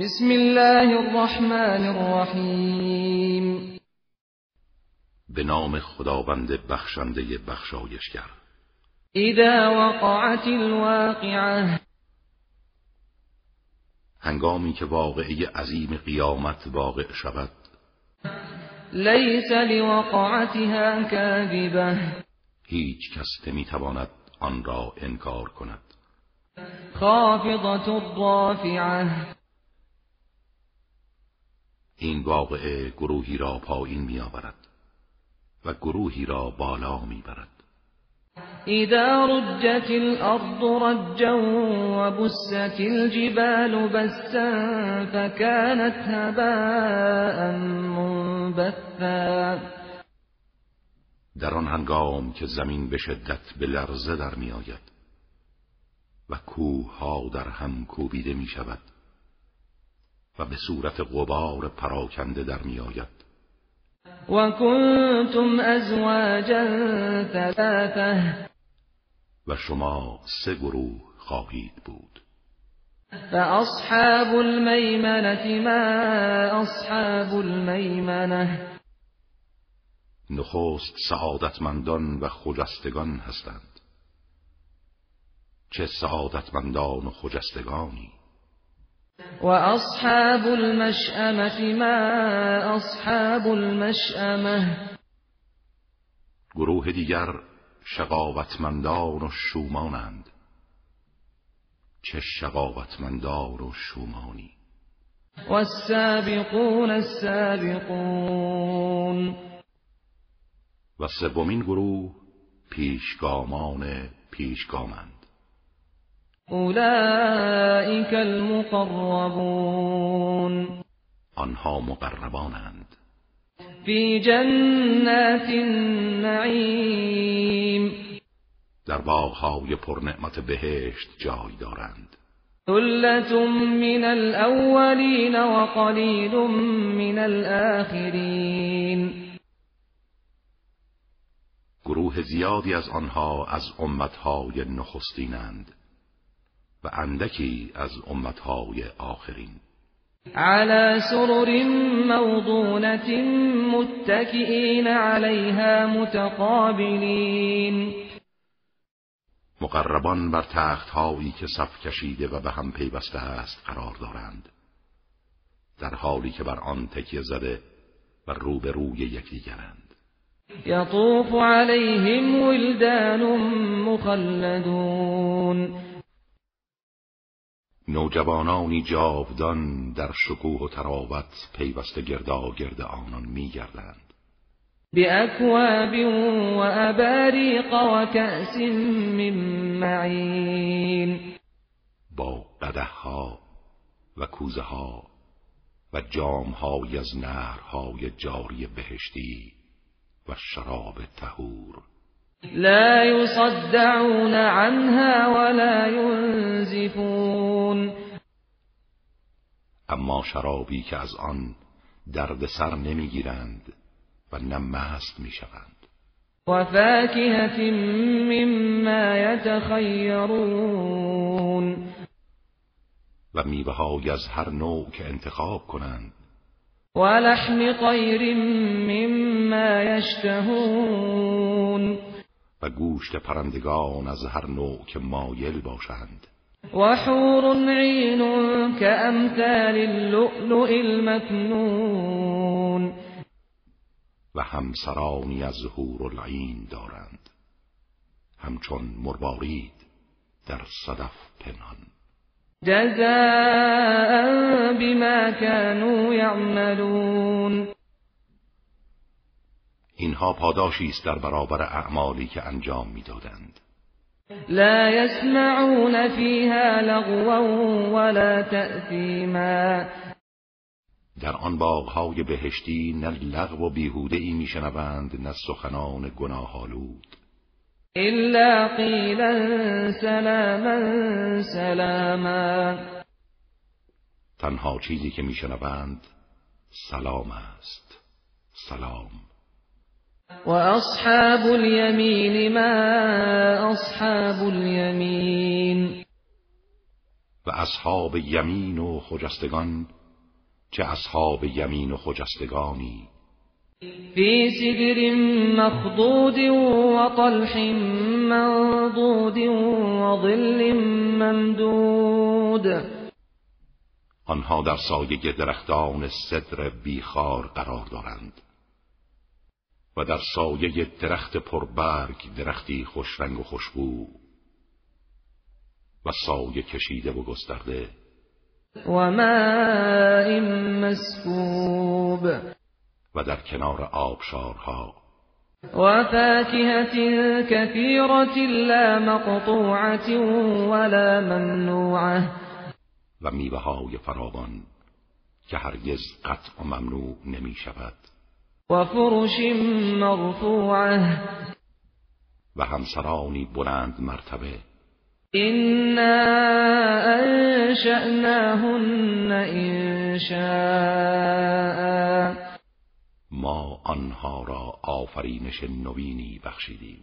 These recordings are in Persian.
بسم الله الرحمن الرحیم. به نام خداوند بخشنده بخشایشگر. اذا وقعت الواقعه. هنگامی که واقعه عظیم قیامت واقع شود. لیس لوقعتها کاذبه. هیچ کس نمی‌تواند آن را انکار کند. خافضة الرافعه. این واقعه گروهی را پایین میآورد و گروهی را بالا می‌برد. اذا رجت الارض رجا وبست الجبال بسا فكانت هباء منبثا. در آن هنگام که زمین به شدت به لرزه در میآید و کوه ها در هم کوبیده می شود و به صورت غبار پراکنده در می آید. و کنتم ازواجا ثلاثه. و شما سه گروه خواهید بود. فاصحاب المیمنه ما اصحاب المیمنه نخست سعادتمندان و خجستگان هستند. چه سعادتمندان و خجستگانی؟ و اصحاب المشأمه ما اصحاب المشأمه گروه دیگر شقاوتمندان و شومانند. چه شقاوتمندان و شومانی؟ والسابقون السابقون و سومین گروه پیشگامان پیشگامند اولئک المقربون. آنها مقربانند. فی جنات النعیم در باغهای پرنعمت بهشت جای دارند. ثلت من الاولین و قلیل من الاخرین گروه زیادی از آنها از امتهای نخستینند. و اندکی از امتهای آخرین. على سرر موضونة متكئين عليها متقابلين مقربان بر تخت هایی که صف کشیده و به هم پیوسته است قرار دارند. در حالی که بر آن تکیه زده و روبروی یکدیگرند. یطوف علیهم ولدان مخلدون. نوجوانانی جاودان در شکوه و تراوت پیوسته گردا گرد آنان میگردند بأكواب وأباريق وكأس من معين. با قدهها و کوزه ها و جامهای از نهرهای جاری بهشتی و شراب تهور لا يصدعون عنها ولا اما شرابی که از آن درد سر نمی‌گیرند و نه مست می‌شوند. و فاکهة مما یتخیرون. و میوه از هر نوع که انتخاب کنند. و لحم طیر مما یشتهون. و گوشت پرندگان از هر نوع که مایل باشند. و حور عین كأمثال اللؤلؤ المكنون. و همسرانی از حور العین دارند. همچون مروارید در صدف پنهان. جزاء بما كانوا يعملون. اینها پاداشی است در برابر اعمالی که انجام می‌دادند. لا يسمعون فيها لغوا ولا تأثیما در آن باغهای بهشتی نه لغو و بیهوده ای میشنوند نه سخنان گناهالود الا قیلا سلاما سلاما. تنها چیزی که میشنوند سلام است. سلام. و اصحاب الیمین ما اصحاب الیمین و اصحاب یمین و خجستگان چه اصحاب یمین و خجستگانی. فی سدر مخضود و طلح منضود و ظل ممدود. آنها در سایه درختان صدر بیخار قرار دارند. و در سایه درخت پربرگ درختی خوشرنگ و خوشبو و سایه کشیده و گسترده. و ماء مسکوب. و در کنار آبشارها. و فاکهت کثیرت لا مقطوعت ولا ممنوعه و میوه های فراوان که هرگز قطع و ممنوع نمی شود و فرش مرفوعه و همسرانی بلند مرتبه. إنا أنشأناهن انشاء ما آنها را آفرینش نوینی بخشیدیم.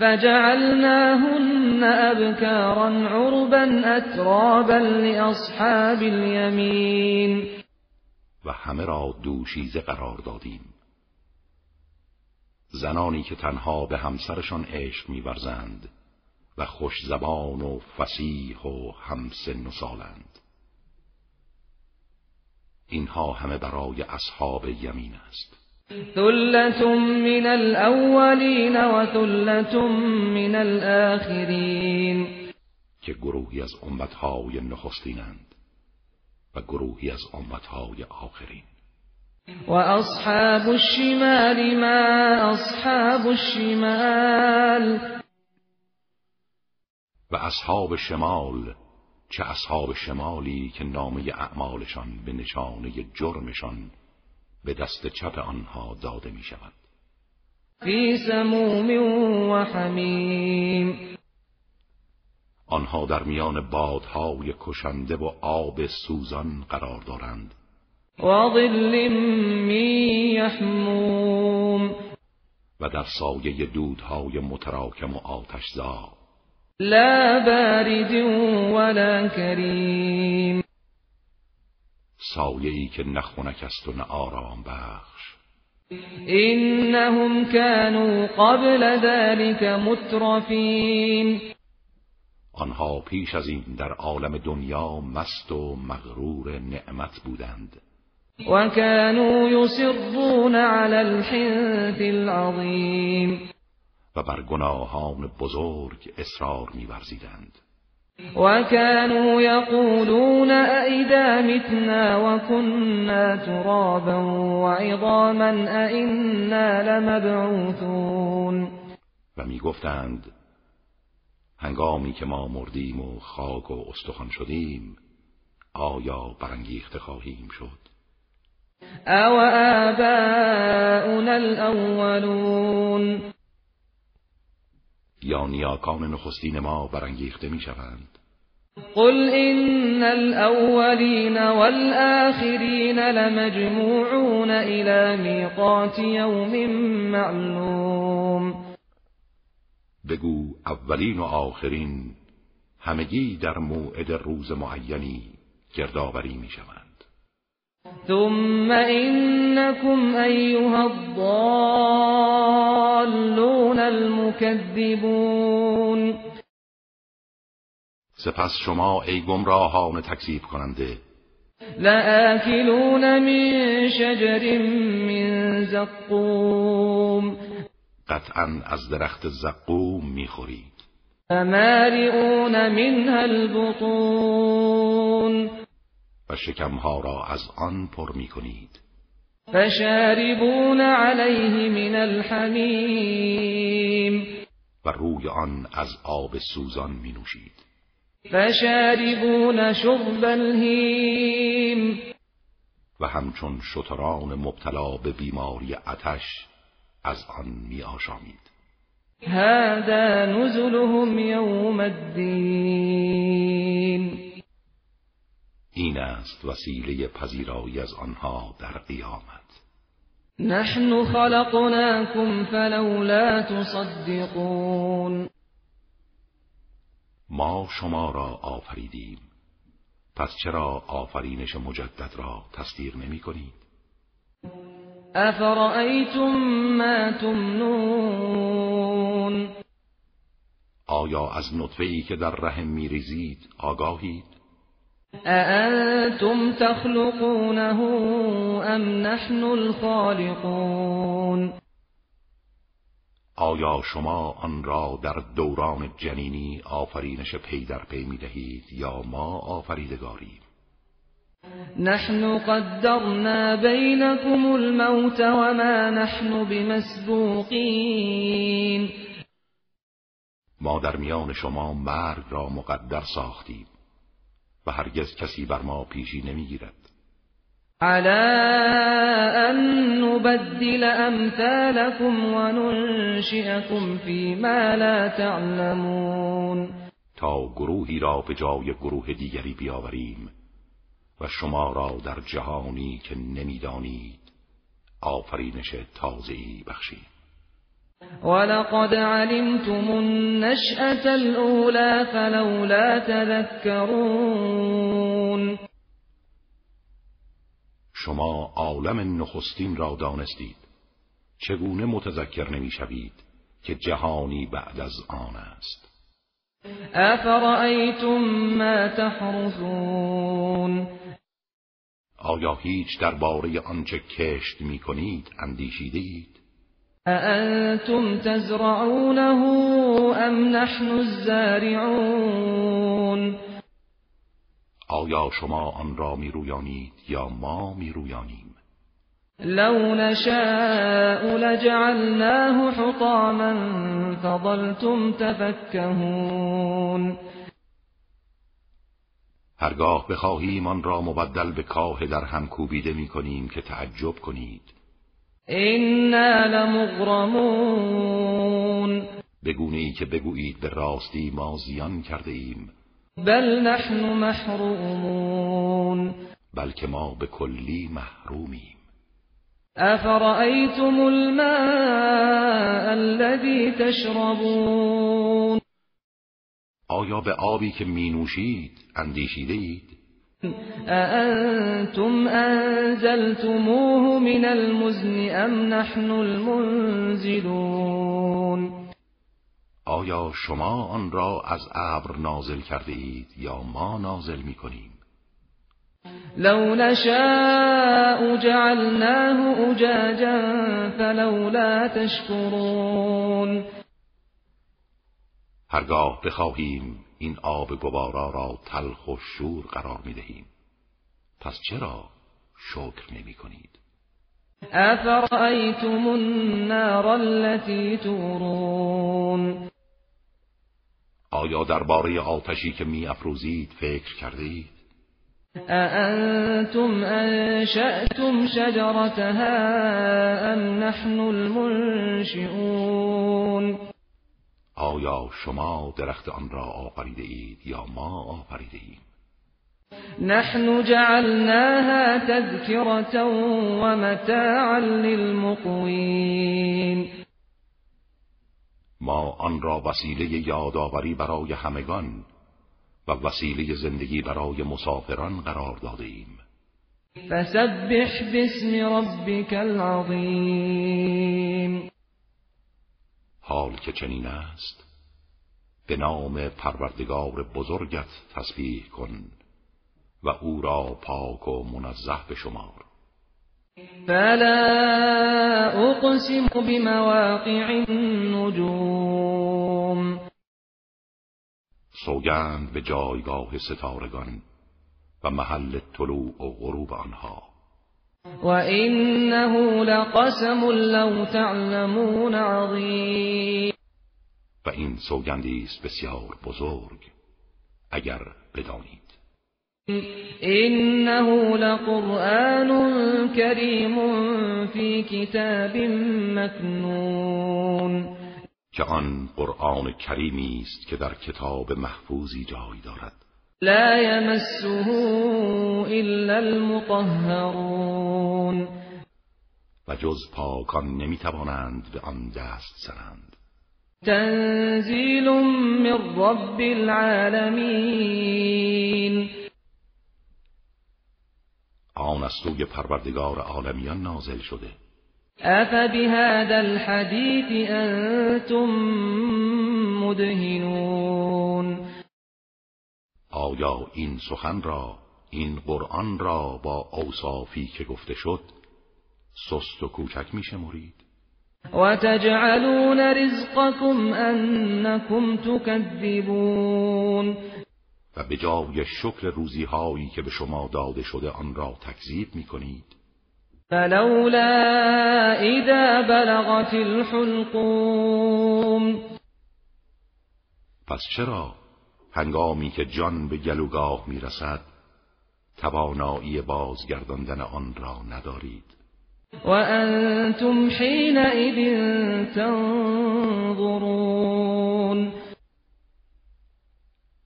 فجعلناهن أبكارا عربا أترابا لأصحاب اليمين. و همه را دوشیزه قرار دادیم. زنانی که تنها به همسرشان عشق میورزند و خوش زبان و فسیح و همسن و سالند. اینها همه برای اصحاب یمین است. ثلت من الاولین و ثلت من الاخرین که گروهی از امتهای نخستینند. و گروهی از امتهای آخرین. و اصحاب الشمال ما اصحاب الشمال. و اصحاب شمال چه اصحاب شمالی که نامه اعمالشان به نشانه جرمشان به دست چپ آنها داده می شود فی سموم و حمیم. آنها در میان بادهای کشنده و آب سوزان قرار دارند. و ظل می یحموم و در سایه دودهای متراکم و آتشزار لا بارد ولا کریم. سایه‌ای که نه خنک است و نه آرام بخش. انهم كانوا قبل ذلك مترفین. آنها پیش از این در عالم دنیا مست و مغرور نعمت بودند. و كانوا یصرون علی الحنث العظیم. و بر گناهان بزرگ اصرار می‌ورزیدند. و كانوا یقولون اذا متنا وكنا ترابا وعظاما ائنا لمبعوثون. و می‌گفتند هنگامی که ما مردیم و خاک و استخوان شدیم آیا برانگیخته خواهیم شد؟ او آباؤنا الاولون یا نیاکان نخستین ما برانگیخته می شوند؟ قل ان الاولین والآخرین لمجموعون الى میقات یوم معلوم بگو اولین و آخرین همگی در موعد روز معینی گردآوری می شوند ثم إنكم أيها الضالون المكذبون سپس شما ای گمراهان تکذیب کننده لآكلون من شجر من زقوم. قطعا از درخت زقوم می‌خورید فمارئون منها البطون. و شکمها را از آن پر می کنید فشاربون علیه من الحمیم. و روی آن از آب سوزان می نوشید فشاربون شرب الهیم. و همچون شتران مبتلا به بیماری آتش از آن می آشامید هذا نزلهم یوم الدین. این است وسیله پذیرایی از آنها در قیامت. نحن خلقناكم فلولا تصدقون. ما شما را آفریدیم. پس چرا آفرینش مجدد را تصدیق نمی کنید؟ افرأیتم ما تمنون؟ آیا از نطفه ای که در رحم میریزید آگاهید؟ اانتم تخلقونه ام نحن الخالقون؟ آیا شما آن را در دوران جنینی آفرینش پی در پی می دهید یا ما آفریدگاریم؟ نحن قدرنا بینكم الموت وما نحن بمسبوقین ما در میان شما مرگ را مقدر ساختیم و هرگز کسی بر ما پیشی نمی‌گیرد. على ان نبدل امثالكم وننشئكم فيما لا تعلمون. تا گروهی را به جای گروه دیگری بیاوریم و شما را در جهانی که نمی‌دانید آفرینش تازه‌ای بخشیم ولقد علمتم النشأة الأولى فلولا تذكرون. شما عالم نخستین را دانستید. چگونه متذکر نمی‌شوید که جهانی بعد از آن است؟ افرأیتم ما تحرثون؟ آیا هیچ درباره آنچه کشت می کنید اندیشیده اید؟ اانتم تزرعونه ام نحن الزارعون آیا شما آن را می رویانید یا ما می رویانیم؟ لو نشاء لجعلناه حطاما فظلتم تفكهون هرگاه بخواهیم آن را مبدل به کاه در هم کوبیده می کنیم که تعجب کنید. اینا لمغرمون. بگونه ای که بگویید به راستی ما زیان کرده ایم. بل نحن محرومون. بلکه ما به کلی محرومیم. افرأیتم الماء الذي تشربون؟ آیا به آبی که می نوشید اندیشیده اید؟ اانتم انزلتموه من المزن ام نحن المنزلون آیا شما آن را از ابر نازل کرده اید یا ما نازل می کنیم؟ لو نشاء جعلناه اجاجا فلولا تشكرون هرگاه بخواهیم این آب گوارا را تلخ و شور قرار می دهیم پس چرا شکر نمی کنید افرأیتم النار التي تورون. آیا درباره آتشی که می افروزید فکر کرده اید؟ اانتم انشأتم شجرتها ام نحن المنشئون؟ آیا شما درخت آن را آفریده اید یا ما آفریده ایم؟ نحن جعلناها تذكرة ومتاعا للمقوين ما آن را وسیله یادآوری برای همگان و وسیله زندگی برای مسافران قرار داده ایم. فسبح باسم ربك العظیم. حال که چنین است به نام پروردگار بزرگت تسبیح کن و او را پاک و منزه به شمار فلا اقسم بمواقع النجوم. سوگند به جایگاه ستارگان و محل طلوع و غروب آنها. وإنه لقسم لو تعلمون عظیم و این سوگندی است بسیار بزرگ اگر بدانید. إنه لقرآن كريم في كتاب مكنون که آن قرآن کریمی است که در کتاب محفوظی جای دارد. لا يمسه إلا المطهرون. و جز پاکان نمی‌توانند به آن دست زنند. تنزیل من رب العالمین. آن از سوی پروردگار عالمیان نازل شده. افبهذا الحديث انتم مدهنون. آیا این سخن را این قرآن را با اوصافی که گفته شد سست و کوچک می شمرید؟ و تجعلون رزقكم انکم تکذبون. و به جای شکر روزی هایی که به شما داده شده آن را تکذیب می کنید؟ فلولا اذا بلغت الحلقوم. پس چرا هنگامی که جان به گلوگاه می رسد توانایی بازگرداندن آن را ندارید. و انتم حینئذ تنظرون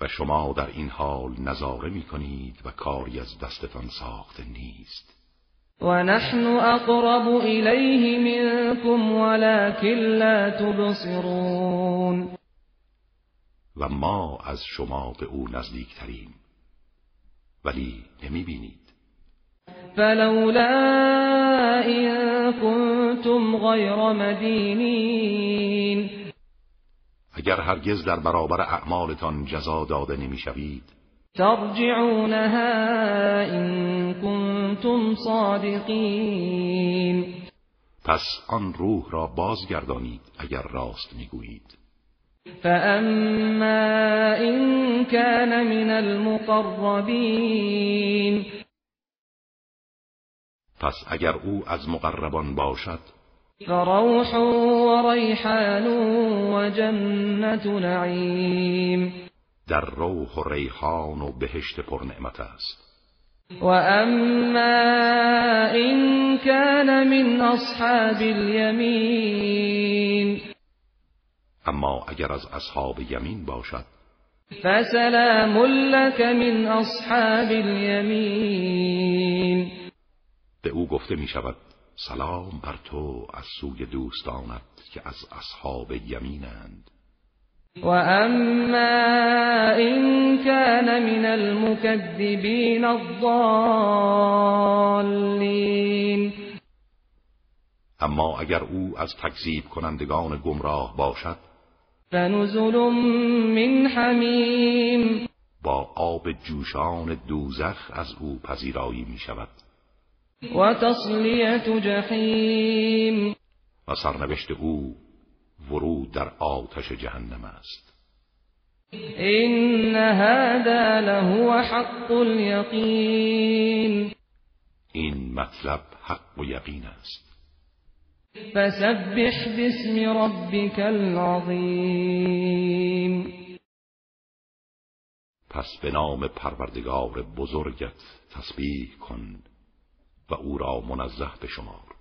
و شما در این حال نظاره می کنید و کاری از دستتان ساخته نیست. و نحن اقرب الیه منکم ولكن لا تبصرون و ما از شما به او نزدیکتریم. ولی نمی بینید فلولا این کنتم غیر مدینین اگر هرگز در برابر اعمالتان جزا داده نمی‌شوید ترجعونها این کنتم صادقین. پس آن روح را بازگردانید اگر راست می‌گویید. فاما این كان من المقربین پس اگر او از مقربان باشد فروح و ریحان و جنت نعیم در روح و ریحان و بهشت پر نعمت است. و اما این کان من اصحاب الیمین اما اگر از اصحاب یمین باشد فسلام لك من اصحاب الیمین. به او گفته می شود سلام بر تو از سوی دوستانت که از اصحاب یمینند. و اما این کان من المكذبین الضالین. اما اگر او از تکذیب کنندگان گمراه باشد فنزل من حمیم. با آب جوشان دوزخ از او پذیرایی می شود و تصلیت جحیم. و سرنوشت او ورود در آتش جهنم است. این هذا لهو حق الیقین. این مطلب حق و یقین است. فسبح باسم ربك العظیم پس به نام پروردگار بزرگت تسبیح کن و او را منزه به شمار